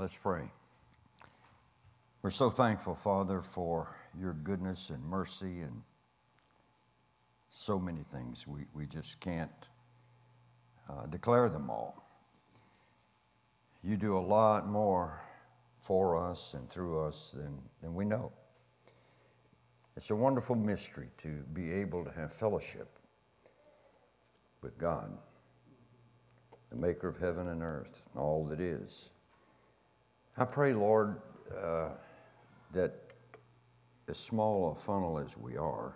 Let's pray. We're so thankful, Father, for your goodness and mercy and so many things. We, we just can't uh, declare them all. You do a lot more for us and through us than, than we know. It's a wonderful mystery to be able to have fellowship with God, the maker of heaven and earth, and all that is. I pray, Lord, uh, that as small a funnel as we are,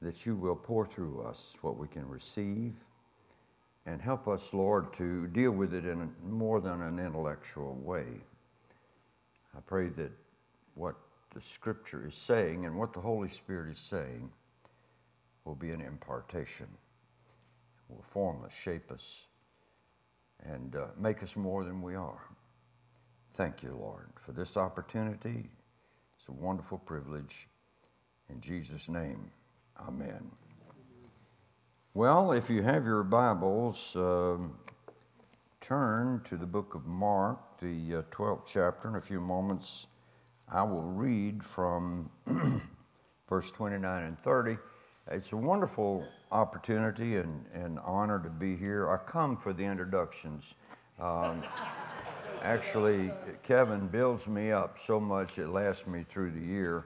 that you will pour through us what we can receive and help us, Lord, to deal with it in more than an intellectual way. I pray that what the Scripture is saying and what the Holy Spirit is saying will be an impartation, will form us, shape us, and uh, make us more than we are. Thank you, Lord, for this opportunity. It's a wonderful privilege. In Jesus' name, amen. Well, if you have your Bibles, um, turn to the book of Mark, the uh, 12th chapter. In a few moments, I will read from verse 29 and 30. It's a wonderful opportunity and, and honor to be here. I come for the introductions. Um, actually, Kevin builds me up so much it lasts me through the year.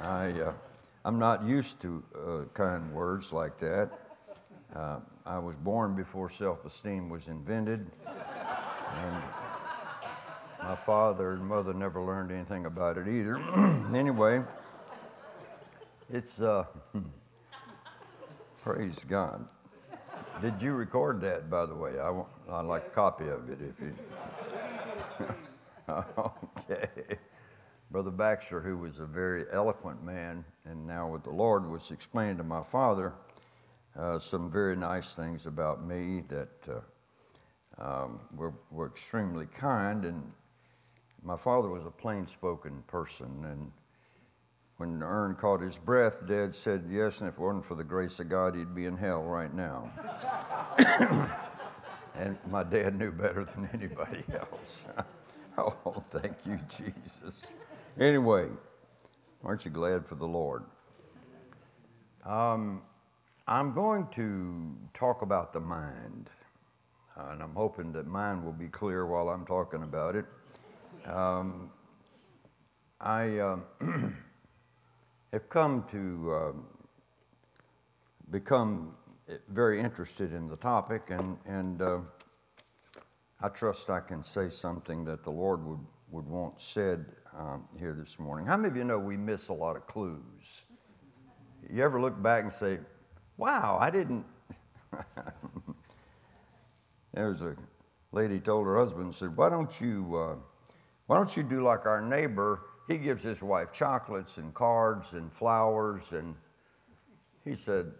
I, uh, I'm not used to uh, kind words like that. Uh, I was born before self esteem was invented. And my father and mother never learned anything about it either. anyway, it's, uh, praise God. Did you record that, by the way? I want, I'd like a copy of it if you. Okay. Brother Baxter, who was a very eloquent man and now with the Lord, was explaining to my father uh, some very nice things about me that uh, um, were, were extremely kind. And my father was a plain spoken person. And when Ern caught his breath, Dad said, Yes, and if it wasn't for the grace of God, he'd be in hell right now. And my dad knew better than anybody else. oh, thank you, Jesus. Anyway, aren't you glad for the Lord? Um, I'm going to talk about the mind, uh, and I'm hoping that mine will be clear while I'm talking about it. Um, I uh, have come to uh, become very interested in the topic, and, and uh, I trust I can say something that the Lord would, would want said um, here this morning. How many of you know we miss a lot of clues? You ever look back and say, wow, I didn't. there was a lady told her husband, said, why don't you, uh, why don't you do like our neighbor? He gives his wife chocolates and cards and flowers. And he said,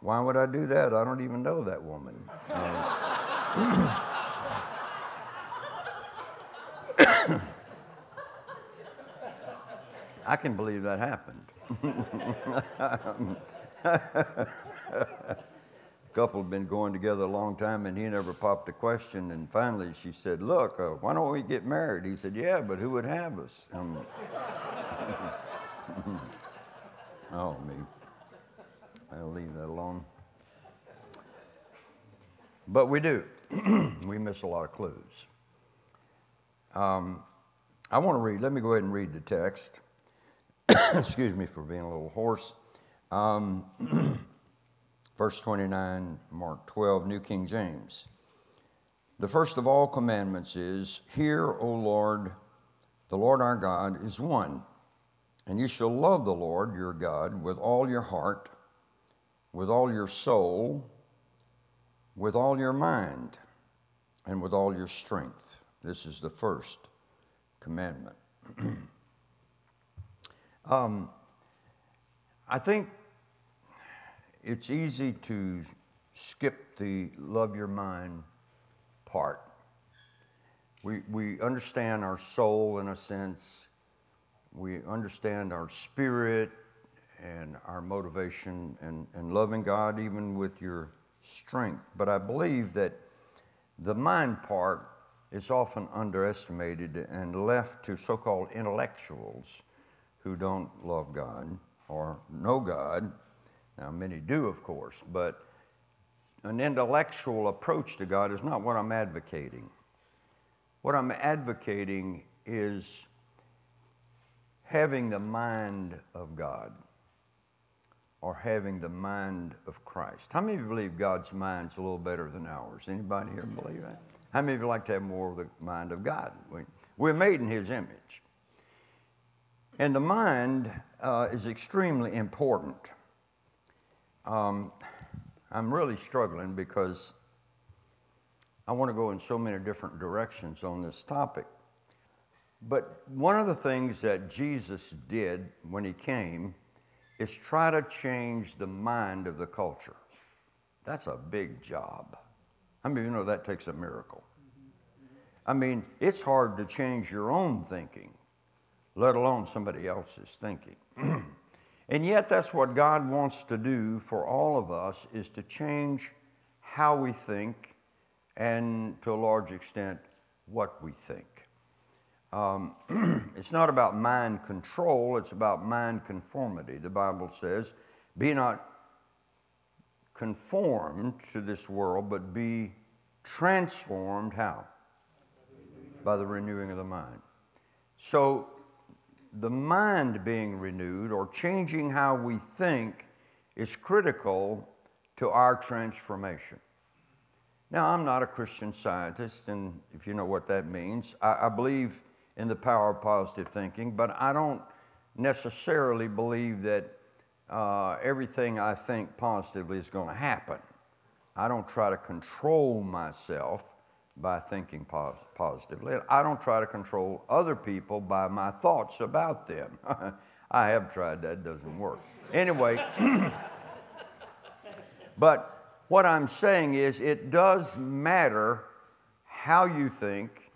why would I do that? I don't even know that woman. I can believe that happened. a couple had been going together a long time and he never popped a question. And finally she said, Look, uh, why don't we get married? He said, Yeah, but who would have us? Um, oh, me. I'll leave that alone. But we do. we miss a lot of clues. Um, I want to read, let me go ahead and read the text. Excuse me for being a little hoarse. Um, verse 29, Mark 12, New King James. The first of all commandments is Hear, O Lord, the Lord our God is one, and you shall love the Lord your God with all your heart, with all your soul, with all your mind, and with all your strength. This is the first commandment. um, I think it's easy to skip the love your mind part. We, we understand our soul in a sense, we understand our spirit and our motivation and, and loving God even with your strength. But I believe that the mind part is often underestimated and left to so called intellectuals who don't love God or know God. Now, many do, of course, but an intellectual approach to God is not what I'm advocating. What I'm advocating is having the mind of God or having the mind of Christ. How many of you believe God's mind's a little better than ours? Anybody here believe that? How many of you like to have more of the mind of God? We're made in His image. And the mind uh, is extremely important. Um, I'm really struggling because I want to go in so many different directions on this topic. But one of the things that Jesus did when he came is try to change the mind of the culture. That's a big job. I mean, you know that takes a miracle. I mean, it's hard to change your own thinking, let alone somebody else's thinking. and yet that's what God wants to do for all of us is to change how we think and to a large extent what we think. Um, it's not about mind control, it's about mind conformity. The Bible says, Be not conformed to this world, but be transformed. How? By the renewing of the mind. So, the mind being renewed or changing how we think is critical to our transformation. Now, I'm not a Christian scientist, and if you know what that means, I, I believe in the power of positive thinking, but I don't necessarily believe that uh, everything I think positively is going to happen. I don't try to control myself by thinking pos- positively. I don't try to control other people by my thoughts about them. I have tried that, doesn't work. Anyway, but what I'm saying is it does matter how you think,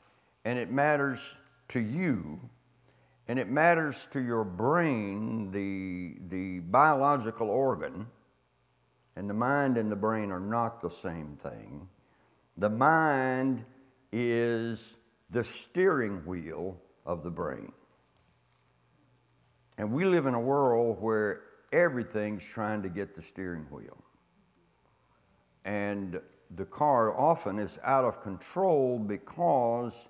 and it matters to you, and it matters to your brain, the, the biological organ, and the mind and the brain are not the same thing. The mind is the steering wheel of the brain. And we live in a world where everything's trying to get the steering wheel. And the car often is out of control because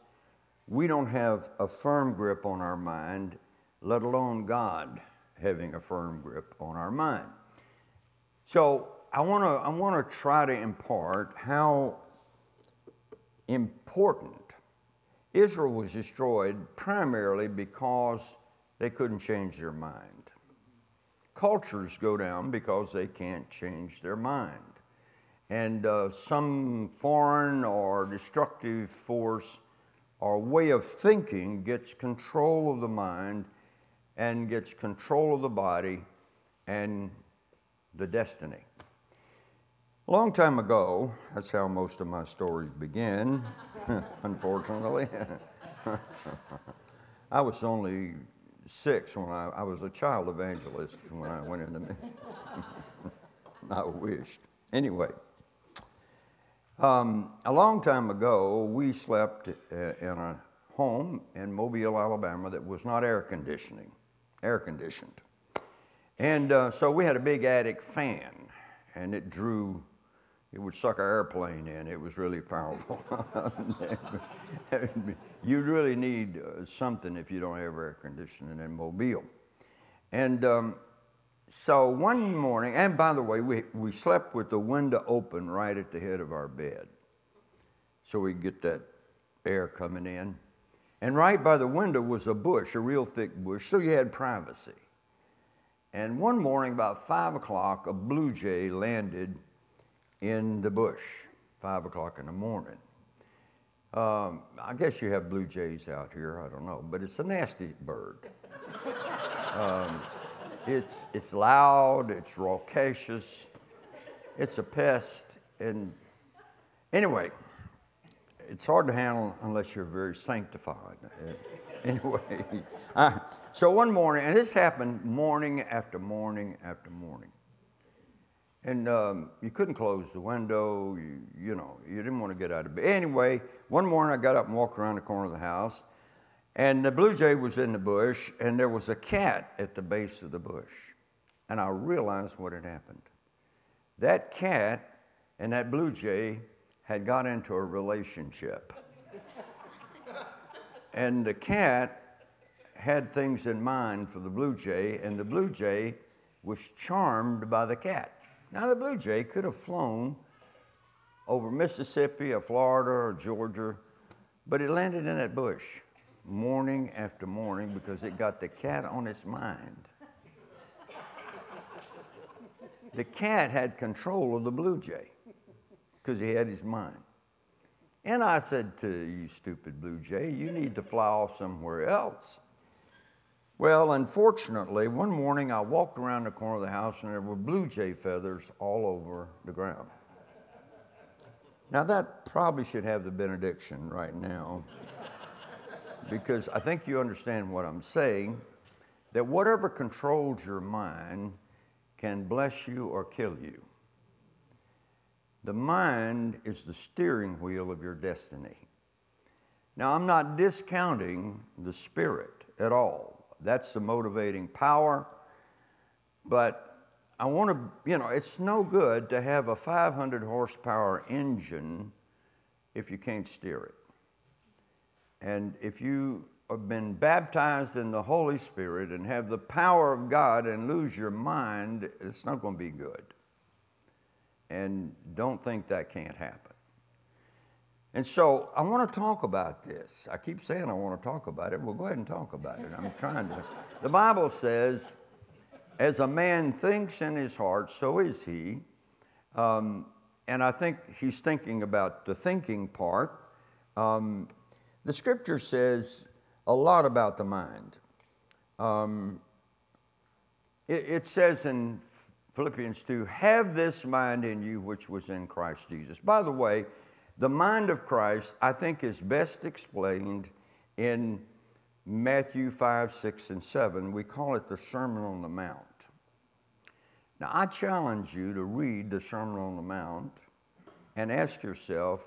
we don't have a firm grip on our mind, let alone God having a firm grip on our mind. So I want to I want to try to impart how important Israel was destroyed primarily because they couldn't change their mind. Cultures go down because they can't change their mind. And uh, some foreign or destructive force our way of thinking gets control of the mind and gets control of the body and the destiny. A long time ago, that's how most of my stories begin, unfortunately. I was only six when I, I was a child evangelist when I went into I wished. Anyway, um, a long time ago, we slept uh, in a home in Mobile, Alabama that was not air conditioning, air conditioned. And uh, so we had a big attic fan, and it drew, it would suck our airplane in. It was really powerful. you really need uh, something if you don't have air conditioning in Mobile. And um, so one morning, and by the way, we, we slept with the window open right at the head of our bed so we get that air coming in. And right by the window was a bush, a real thick bush, so you had privacy. And one morning, about five o'clock, a blue jay landed in the bush, five o'clock in the morning. Um, I guess you have blue jays out here, I don't know, but it's a nasty bird. um, it's, it's loud, it's raucous, it's a pest. And anyway, it's hard to handle unless you're very sanctified. anyway, so one morning, and this happened morning after morning after morning. and um, you couldn't close the window. You, you know, you didn't want to get out of bed. Anyway, one morning I got up and walked around the corner of the house, and the blue jay was in the bush, and there was a cat at the base of the bush. And I realized what had happened. That cat and that blue jay had got into a relationship. and the cat had things in mind for the blue jay, and the blue jay was charmed by the cat. Now, the blue jay could have flown over Mississippi or Florida or Georgia, but it landed in that bush morning after morning because it got the cat on its mind. the cat had control of the blue jay because he had his mind. And I said to you, stupid blue jay, you need to fly off somewhere else. Well, unfortunately, one morning I walked around the corner of the house and there were blue jay feathers all over the ground. Now, that probably should have the benediction right now because I think you understand what I'm saying that whatever controls your mind can bless you or kill you. The mind is the steering wheel of your destiny. Now, I'm not discounting the spirit at all. That's the motivating power. But I want to, you know, it's no good to have a 500 horsepower engine if you can't steer it. And if you have been baptized in the Holy Spirit and have the power of God and lose your mind, it's not going to be good. And don't think that can't happen. And so I want to talk about this. I keep saying I want to talk about it. Well, go ahead and talk about it. I'm trying to. The Bible says, as a man thinks in his heart, so is he. Um, and I think he's thinking about the thinking part. Um, the scripture says a lot about the mind. Um, it, it says in Philippians 2 have this mind in you which was in Christ Jesus. By the way, the mind of Christ, I think, is best explained in Matthew 5, 6, and 7. We call it the Sermon on the Mount. Now, I challenge you to read the Sermon on the Mount and ask yourself,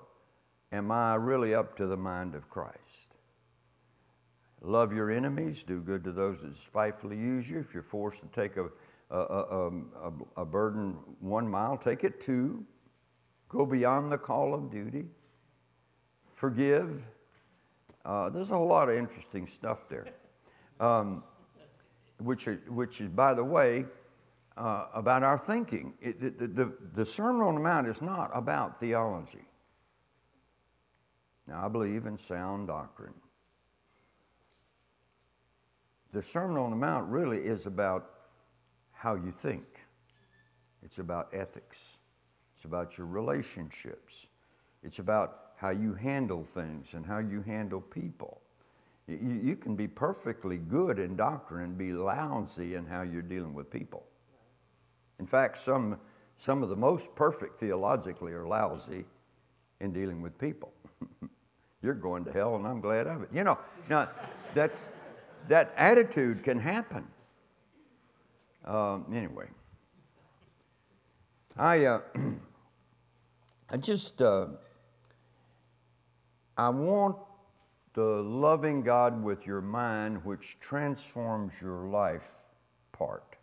Am I really up to the mind of Christ? Love your enemies, do good to those that spitefully use you. If you're forced to take a, a, a, a, a burden one mile, take it two. Go beyond the call of duty. Forgive. Uh, there's a whole lot of interesting stuff there. Um, which, which is, by the way, uh, about our thinking. It, the, the, the Sermon on the Mount is not about theology. Now, I believe in sound doctrine. The Sermon on the Mount really is about how you think, it's about ethics. It's about your relationships. It's about how you handle things and how you handle people. You, you can be perfectly good in doctrine and be lousy in how you're dealing with people. In fact, some, some of the most perfect theologically are lousy in dealing with people. you're going to hell, and I'm glad of it. You know, now that's that attitude can happen. Um, anyway. I, uh, I just, uh, I want the loving God with your mind, which transforms your life part,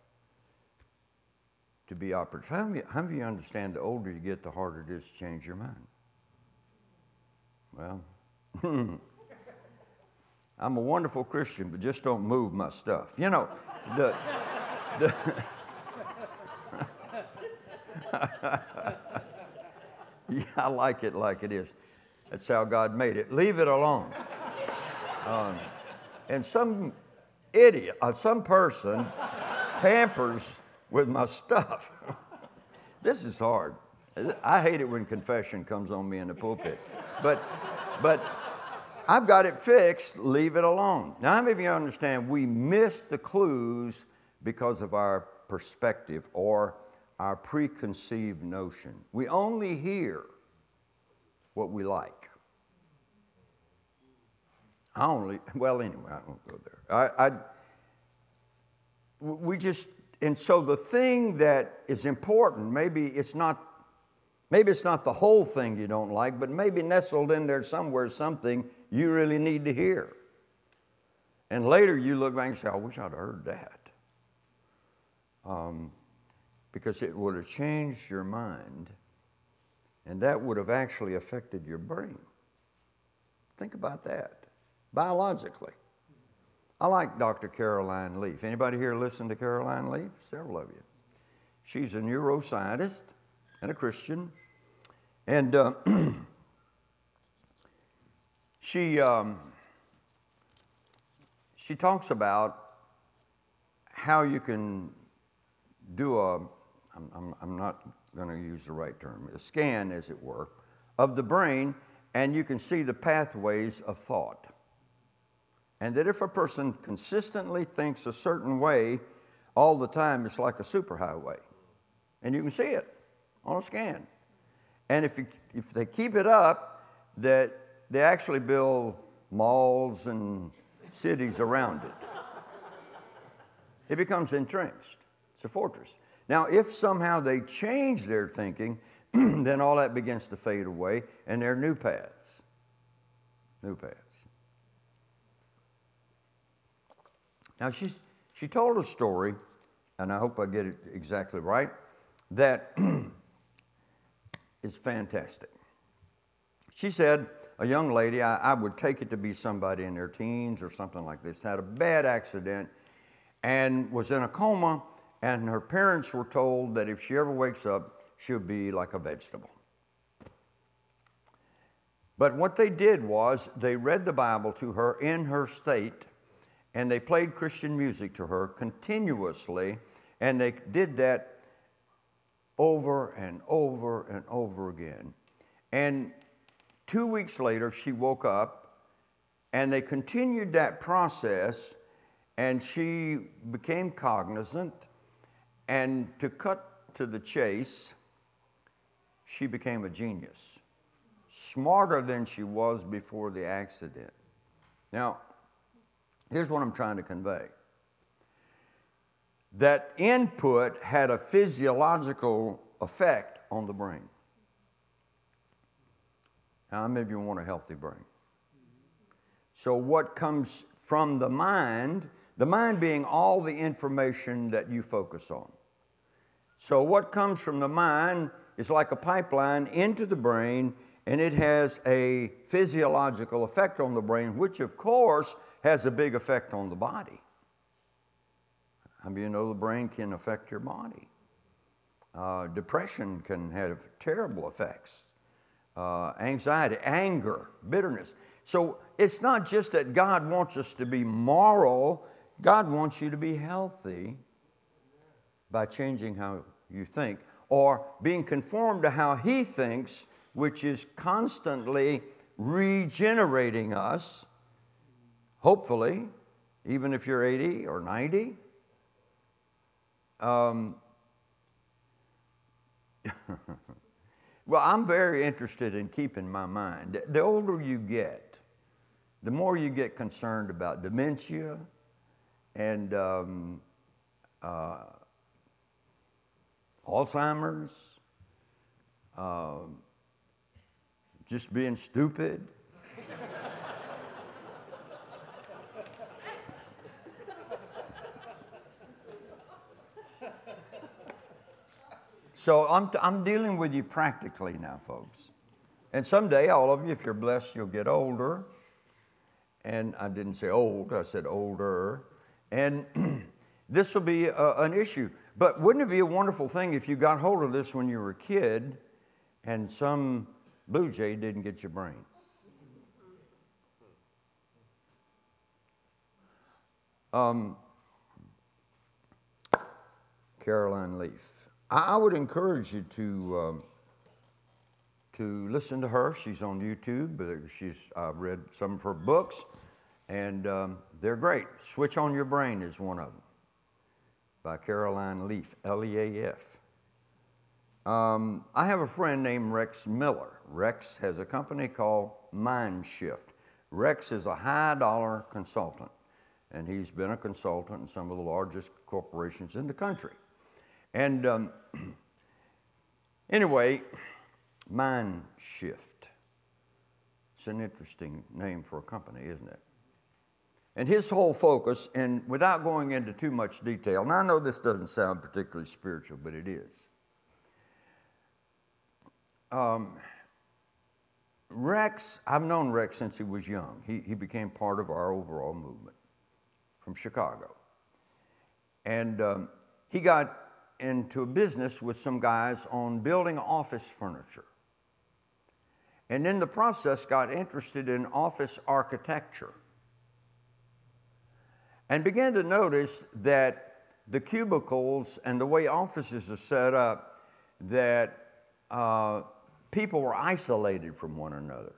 to be operative. How many, how many of you understand the older you get, the harder it is to change your mind? Well, I'm a wonderful Christian, but just don't move my stuff. You know, the, the yeah, I like it like it is. That's how God made it. Leave it alone. Um, and some idiot, uh, some person tampers with my stuff. this is hard. I hate it when confession comes on me in the pulpit. But, but I've got it fixed. Leave it alone. Now, how many of you understand we miss the clues because of our perspective or our preconceived notion. We only hear what we like. I only, well, anyway, I won't go there. I, I, we just, and so the thing that is important, maybe it's not maybe it's not the whole thing you don't like, but maybe nestled in there somewhere something you really need to hear. And later you look back and say, I wish I'd heard that. Um, because it would have changed your mind, and that would have actually affected your brain. Think about that biologically. I like Dr. Caroline Leaf. Anybody here listen to Caroline Leaf? Several of you. She's a neuroscientist and a Christian, and uh, she um, she talks about how you can do a I'm, I'm, I'm not going to use the right term, a scan, as it were, of the brain, and you can see the pathways of thought. And that if a person consistently thinks a certain way all the time, it's like a superhighway. And you can see it on a scan. And if, you, if they keep it up, that they actually build malls and cities around it. It becomes entrenched. It's a fortress. Now, if somehow they change their thinking, then all that begins to fade away and there are new paths. New paths. Now, she's, she told a story, and I hope I get it exactly right, that is fantastic. She said, a young lady, I, I, would take it to be somebody in their teens or something like this, had a bad accident and was in a coma and her parents were told that if she ever wakes up, she'll be like a vegetable. But what they did was they read the Bible to her in her state, and they played Christian music to her continuously, and they did that over and over and over again. And two weeks later, she woke up, and they continued that process, and she became cognizant and to cut to the chase, she became a genius, smarter than she was before the accident. Now, here's what I'm trying to convey that input had a physiological effect on the brain. Now, many of you want a healthy brain? So, what comes from the mind, the mind being all the information that you focus on. So, what comes from the mind is like a pipeline into the brain, and it has a physiological effect on the brain, which, of course, has a big effect on the body. How mean, you know the brain can affect your body? Uh, depression can have terrible effects. Uh, anxiety, anger, bitterness. So it's not just that God wants us to be moral, God wants you to be healthy by changing how you think, or being conformed to how He thinks, which is constantly regenerating us, hopefully, even if you're 80 or 90. Um, well, I'm very interested in keeping my mind. The older you get, the more you get concerned about dementia and um, uh, Alzheimer's, uh, just being stupid. so I'm, I'm dealing with you practically now, folks. And someday, all of you, if you're blessed, you'll get older. And I didn't say old, I said older. And this will be a, an issue. But wouldn't it be a wonderful thing if you got hold of this when you were a kid and some blue jay didn't get your brain? Um, Caroline Leaf. I, would encourage you to um, to listen to her. She's on YouTube. She's I've read some of her books, and um, they're great. Switch on Your Brain is one of them by Caroline Leaf, L E A F. Um, I have a friend named Rex Miller. Rex has a company called MindShift. Rex is a high dollar consultant. and he's been a consultant in some of the largest corporations in the country. And um, anyway, Mind Shift. It's an interesting name for a company, isn't it? And his whole focus, and without going into too much detail, and I know this doesn't sound particularly spiritual, but it is. Um, Rex, I've known Rex since he was young. He, he became part of our overall movement from Chicago. And um, he got into a business with some guys on building office furniture. And in the process, got interested in office architecture and began to notice that the cubicles and the way offices are set up, that uh, people were isolated from one another.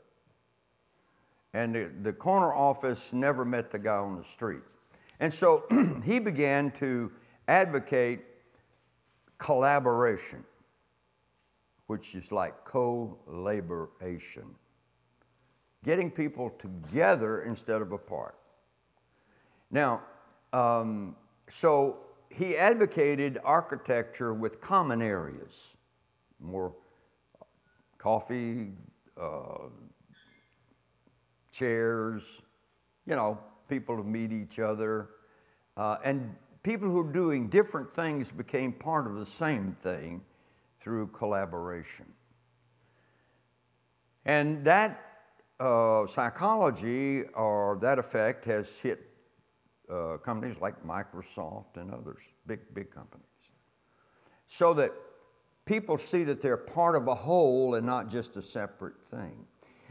And the, the corner office never met the guy on the street. And so he began to advocate collaboration, which is like co laboration, getting people together instead of apart. Now, um, so he advocated architecture with common areas, more coffee, uh, chairs, you know, people to meet each other. Uh, and people who are doing different things became part of the same thing through collaboration. And that uh, psychology or that effect has hit uh, companies like Microsoft and others, big, big companies. So that people see that they're part of a whole and not just a separate thing.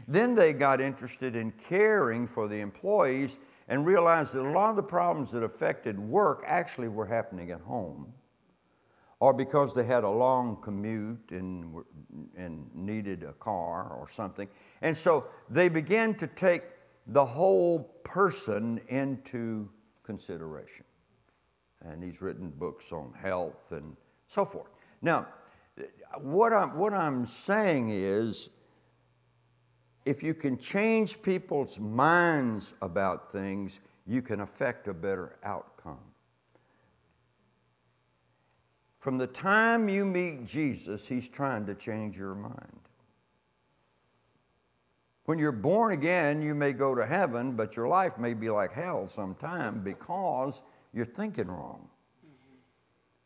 Then they got interested in caring for the employees and realized that a lot of the problems that affected work actually were happening at home or because they had a long commute and, and needed a car or something. And so they began to take the whole person into consideration. And he's written books on health and so forth. Now, what I'm, what I'm saying is if you can change people's minds about things, you can affect a better outcome. From the time you meet Jesus, He's trying to change your mind. When you're born again, you may go to heaven, but your life may be like hell sometime because you're thinking wrong.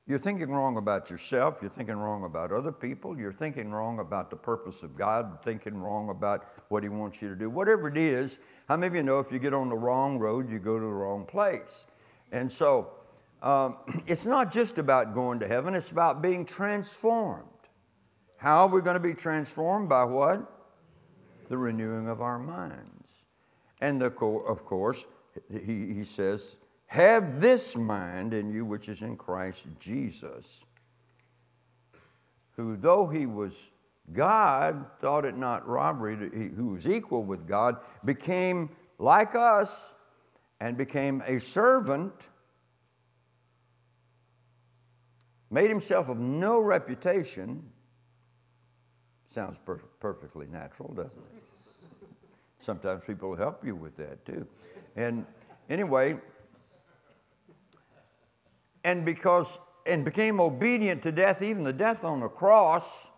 You're thinking wrong about yourself. You're thinking wrong about other people. You're thinking wrong about the purpose of God, thinking wrong about what He wants you to do. Whatever it is, how many of you know if you get on the wrong road, you go to the wrong place? And so um, it's not just about going to heaven, it's about being transformed. How are we going to be transformed? By what? the renewing of our minds. And the, of course, he, he says, Have this mind in you which is in Christ Jesus, who, though he was God, thought it not robbery, to, who was equal with God, became like us and became a servant, made himself of no reputation, Sounds per- perfectly natural, doesn't it? Sometimes people help you with that too. And anyway, and because, and became obedient to death, even the death on the cross,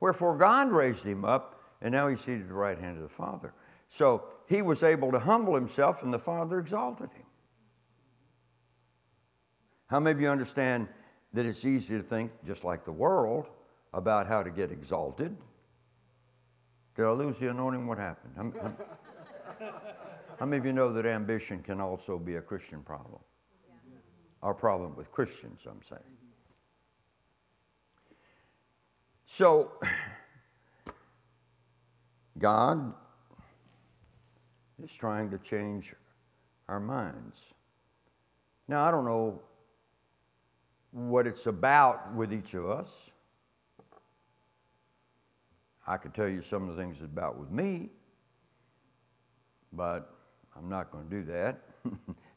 wherefore God raised him up, and now he's seated at the right hand of the Father. So he was able to humble himself, and the Father exalted him. How many of you understand that it's easy to think, just like the world, about how to get exalted. Did I lose the anointing? What happened? How many of you know that ambition can also be a Christian problem? Our problem with Christians, I'm saying. So, God is trying to change our minds. Now, I don't know what it's about with each of us. I could tell you some of the things it's about with me, but I'm not going to do that.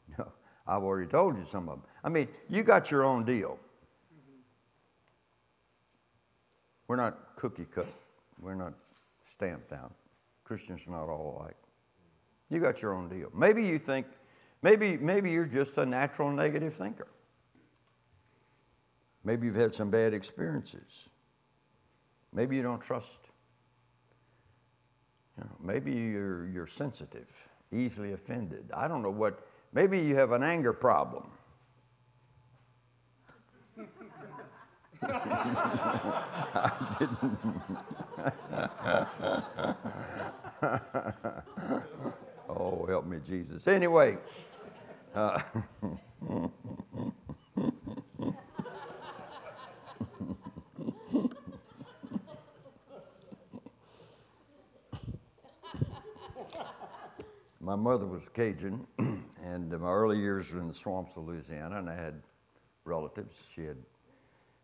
I've already told you some of them. I mean, you got your own deal. We're not cookie cut. We're not stamped out. Christians are not all alike. You got your own deal. Maybe you think Maybe, maybe you're just a natural negative thinker. Maybe you've had some bad experiences. Maybe you don't trust. You know, maybe you're, you're sensitive, easily offended. I don't know what, maybe you have an anger problem. I didn't. oh, help me, Jesus. Anyway. Uh, my mother was Cajun, and my early years were in the swamps of Louisiana, and I had relatives. She had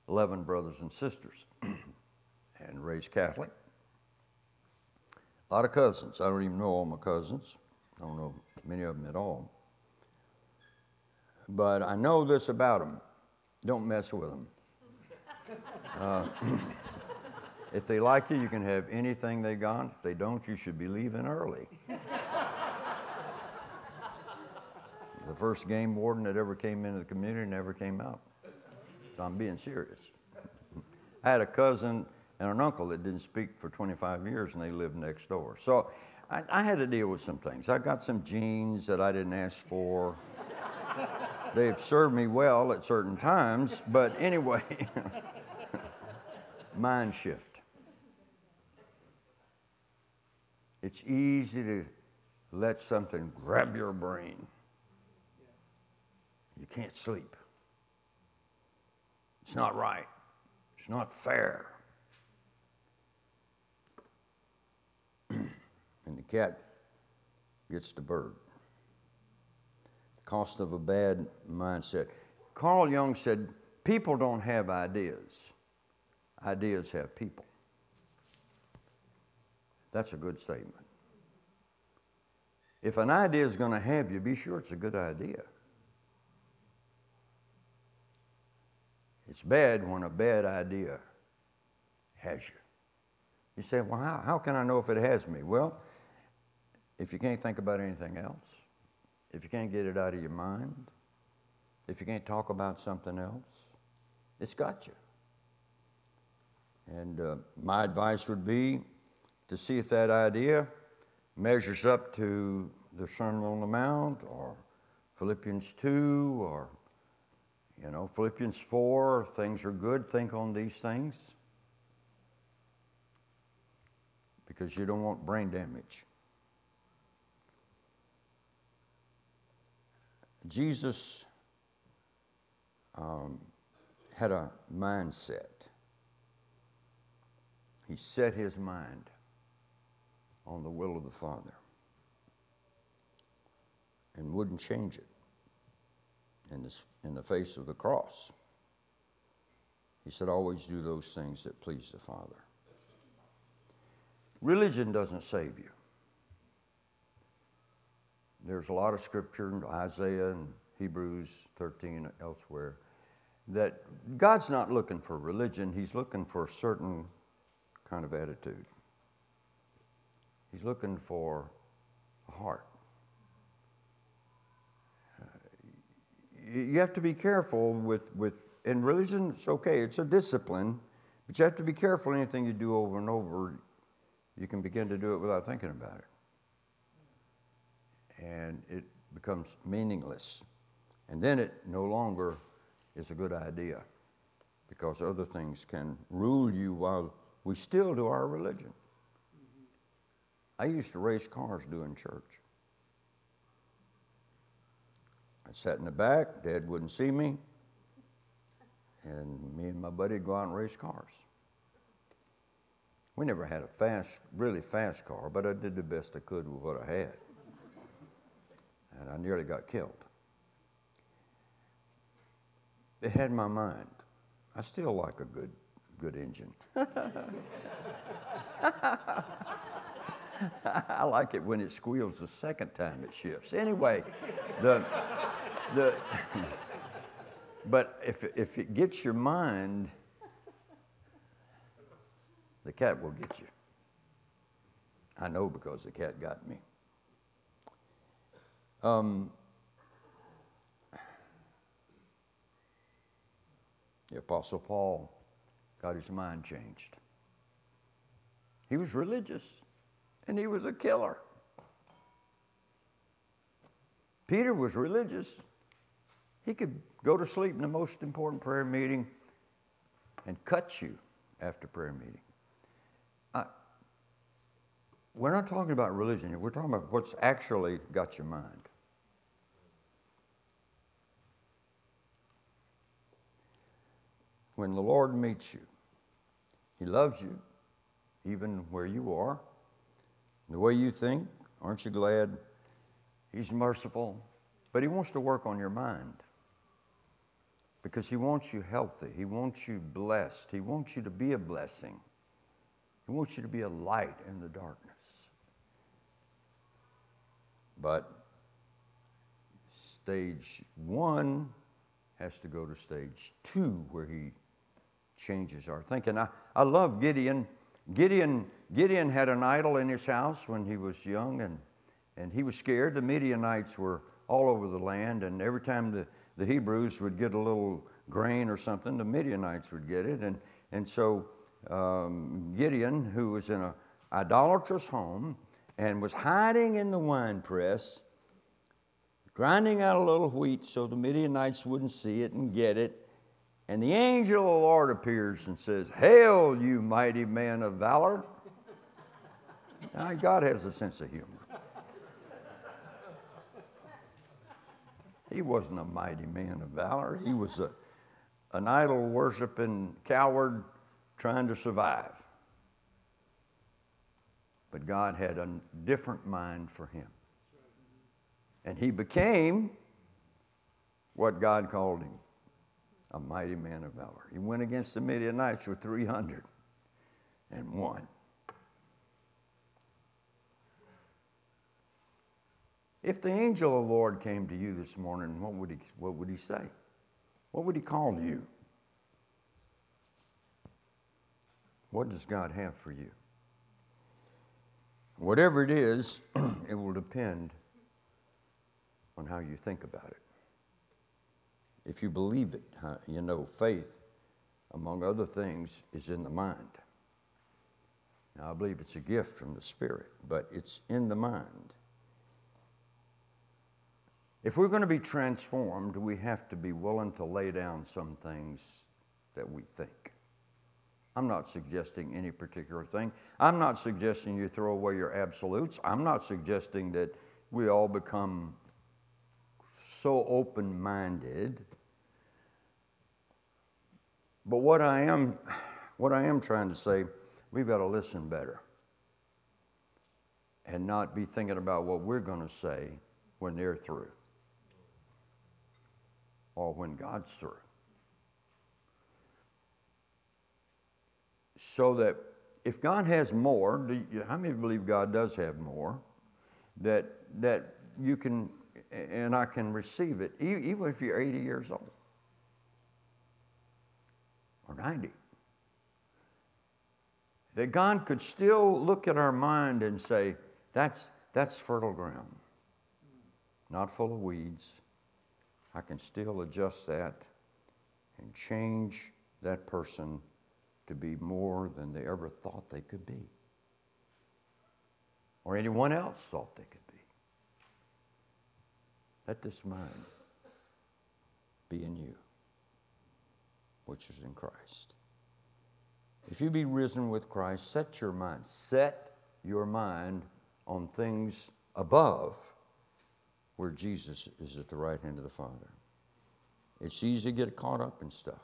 11 brothers and sisters, and raised Catholic. A lot of cousins. I don't even know all my cousins. I don't know many of them at all. But I know this about them don't mess with them. Uh, if they like you, you can have anything they got. If they don't, you should be leaving early. The first game warden that ever came into the community never came out. So I'm being serious. I had a cousin and an uncle that didn't speak for 25 years, and they lived next door. So I, I had to deal with some things. I got some genes that I didn't ask for. They've served me well at certain times, but anyway, mind shift. It's easy to let something grab your brain. You can't sleep. It's not right. It's not fair. and the cat gets the bird. The cost of a bad mindset. Carl Jung said, People don't have ideas, ideas have people. That's a good statement. If an idea is going to have you, be sure it's a good idea. It's bad when a bad idea has you. You say, well, how, how can I know if it has me? Well, if you can't think about anything else, if you can't get it out of your mind, if you can't talk about something else, it's got you. And uh, my advice would be to see if that idea measures up to the Sermon on the Mount or Philippians 2 or you know, Philippians 4, things are good, think on these things. Because you don't want brain damage. Jesus um, had a mindset. He set his mind on the will of the Father and wouldn't change it in, this, in the face of the cross. He said, always do those things that please the Father. Religion doesn't save you. There's a lot of scripture in Isaiah and Hebrews 13 and elsewhere that God's not looking for religion, He's looking for a certain kind of attitude. He's looking for a heart. You have to be careful with, with and religion's okay, it's a discipline, but you have to be careful anything you do over and over, you can begin to do it without thinking about it. And it becomes meaningless. And then it no longer is a good idea because other things can rule you while we still do our religion. I used to race cars doing church. I sat in the back, Dad wouldn't see me, and me and my buddy go out and race cars. We never had a fast, really fast car, but I did the best I could with what I had. And I nearly got killed. It had my mind. I still like a good, good engine. I like it when it squeals the second time it shifts. Anyway, the, the, but if, if it gets your mind, the cat will get you. I know because the cat got me. Um, the Apostle Paul got his mind changed. He was religious and he was a killer. Peter was religious. He could go to sleep in the most important prayer meeting and cut you after prayer meeting. Uh, we're not talking about religion. We're talking about what's actually got your mind. When the Lord meets you, He loves you, even where you are, the way you think. Aren't you glad? He's merciful, but He wants to work on your mind because He wants you healthy. He wants you blessed. He wants you to be a blessing. He wants you to be a light in the darkness. But stage one has to go to stage two, where He changes our thinking. I, I love Gideon. Gideon. Gideon had an idol in his house when he was young, and, and he was scared. The Midianites were all over the land, and every time the the Hebrews would get a little grain or something, the Midianites would get it. And, and so um, Gideon, who was in an idolatrous home and was hiding in the wine press, grinding out a little wheat so the Midianites wouldn't see it and get it. And the angel of the Lord appears and says, Hail, you mighty man of valor. now, God has a sense of humor. He wasn't a mighty man of valor. He was a, an idol worshiping coward trying to survive. But God had a different mind for him. And he became what God called him a mighty man of valor. He went against the Midianites with 300 and won. If the angel of the Lord came to you this morning, what would he, what would he say? What would he call you? What does God have for you? Whatever it is, it will depend on how you think about it. If you believe it, you know, faith, among other things, is in the mind. Now, I believe it's a gift from the Spirit, but it's in the mind. If we're going to be transformed, we have to be willing to lay down some things that we think. I'm not suggesting any particular thing. I'm not suggesting you throw away your absolutes. I'm not suggesting that we all become so open minded. But what I am what I am trying to say, we've got to listen better and not be thinking about what we're going to say when they're through or when God's through. So that if God has more, you, how many believe God does have more? That, that you can, and I can receive it, even if you're 80 years old or 90. That God could still look at our mind and say, that's, that's fertile ground, not full of weeds I can still adjust that and change that person to be more than they ever thought they could be, or anyone else thought they could. Let this mind be in you, which is in Christ. If you be risen with Christ, set your mind, set your mind on things above where Jesus is at the right hand of the Father. It's easy to get caught up in stuff,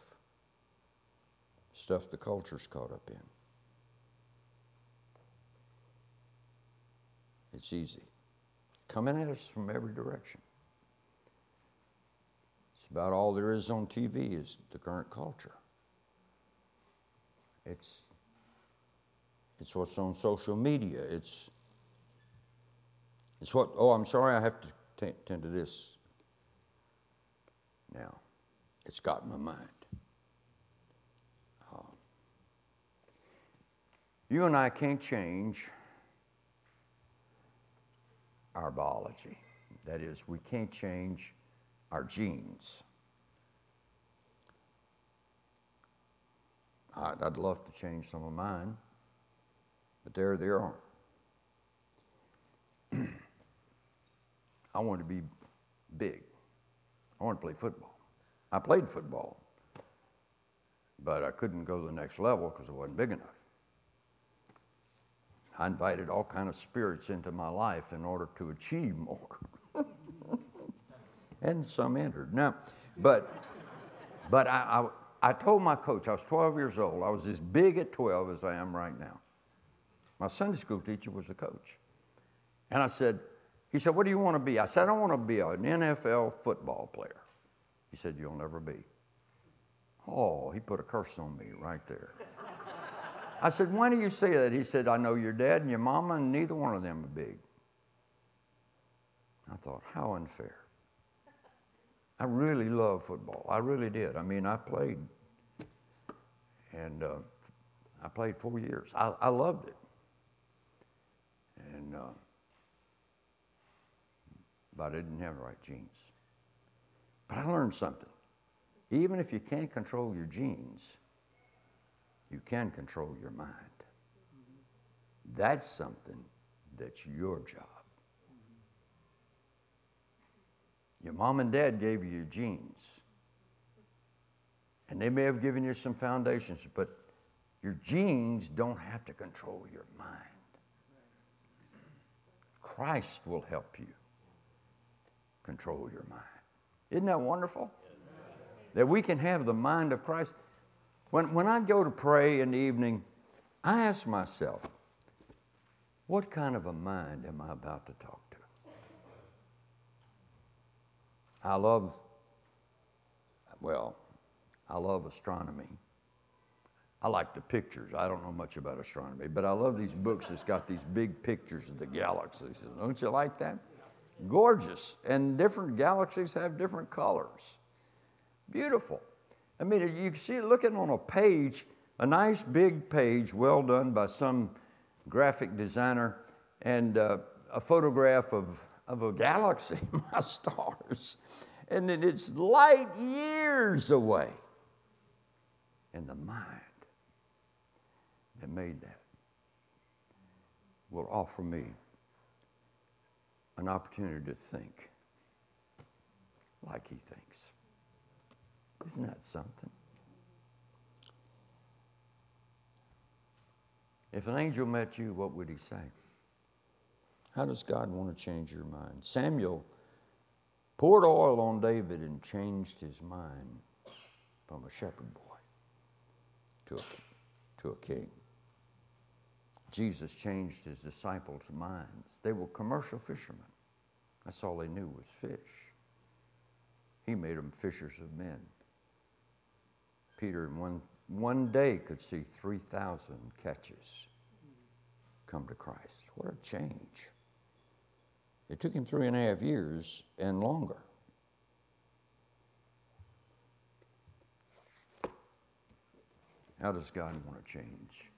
stuff the culture's caught up in. It's easy. Coming at us from every direction. About all there is on TV is the current culture. It's it's what's on social media. It's it's what oh I'm sorry I have to tend to this now. It's got my mind. Uh, you and I can't change our biology. That is, we can't change our genes. I'd, I'd love to change some of mine, but there they are. I wanted to be big. I wanted to play football. I played football, but I couldn't go to the next level because I wasn't big enough. I invited all kind of spirits into my life in order to achieve more. and some entered. Now, but but I, I, I told my coach, I was 12 years old, I was as big at 12 as I am right now. My Sunday school teacher was the coach. And I said, he said, What do you want to be? I said, I want to be an NFL football player. He said, You'll never be. Oh, he put a curse on me right there. I said, Why do you say that? He said, I know your dad and your mama, and neither one of them are big. I thought, How unfair. I really love football. I really did. I mean, I played, and uh, I played four years. I, I loved it. And, uh, but I didn't have the right genes. But I learned something. Even if you can't control your genes, you can control your mind. That's something that's your job. Your mom and dad gave you your genes. And they may have given you some foundations, but your genes don't have to control your mind. Christ will help you control your mind. Isn't that wonderful? That we can have the mind of Christ. When, when I go to pray in the evening, I ask myself, what kind of a mind am I about to talk to? I love, well, I love astronomy. I like the pictures. I don't know much about astronomy, but I love these books that's got these big pictures of the galaxies. Don't you like that? Gorgeous. And different galaxies have different colors. Beautiful. I mean, you can see looking on a page, a nice big page, well done by some graphic designer, and uh, a photograph of of a galaxy, my stars, and it's light years away. And the mind that made that will offer me an opportunity to think like he thinks. Isn't that something? If an angel met you, what would he say? How does God want to change your mind? Samuel poured oil on David and changed his mind from a shepherd boy to a, to a king. Jesus changed his disciples' minds. They were commercial fishermen. That's all they knew was fish. He made them fishers of men. Peter in one, one day could see 3,000 catches come to Christ. What a change. It took him three and a half years and longer. How does God want to change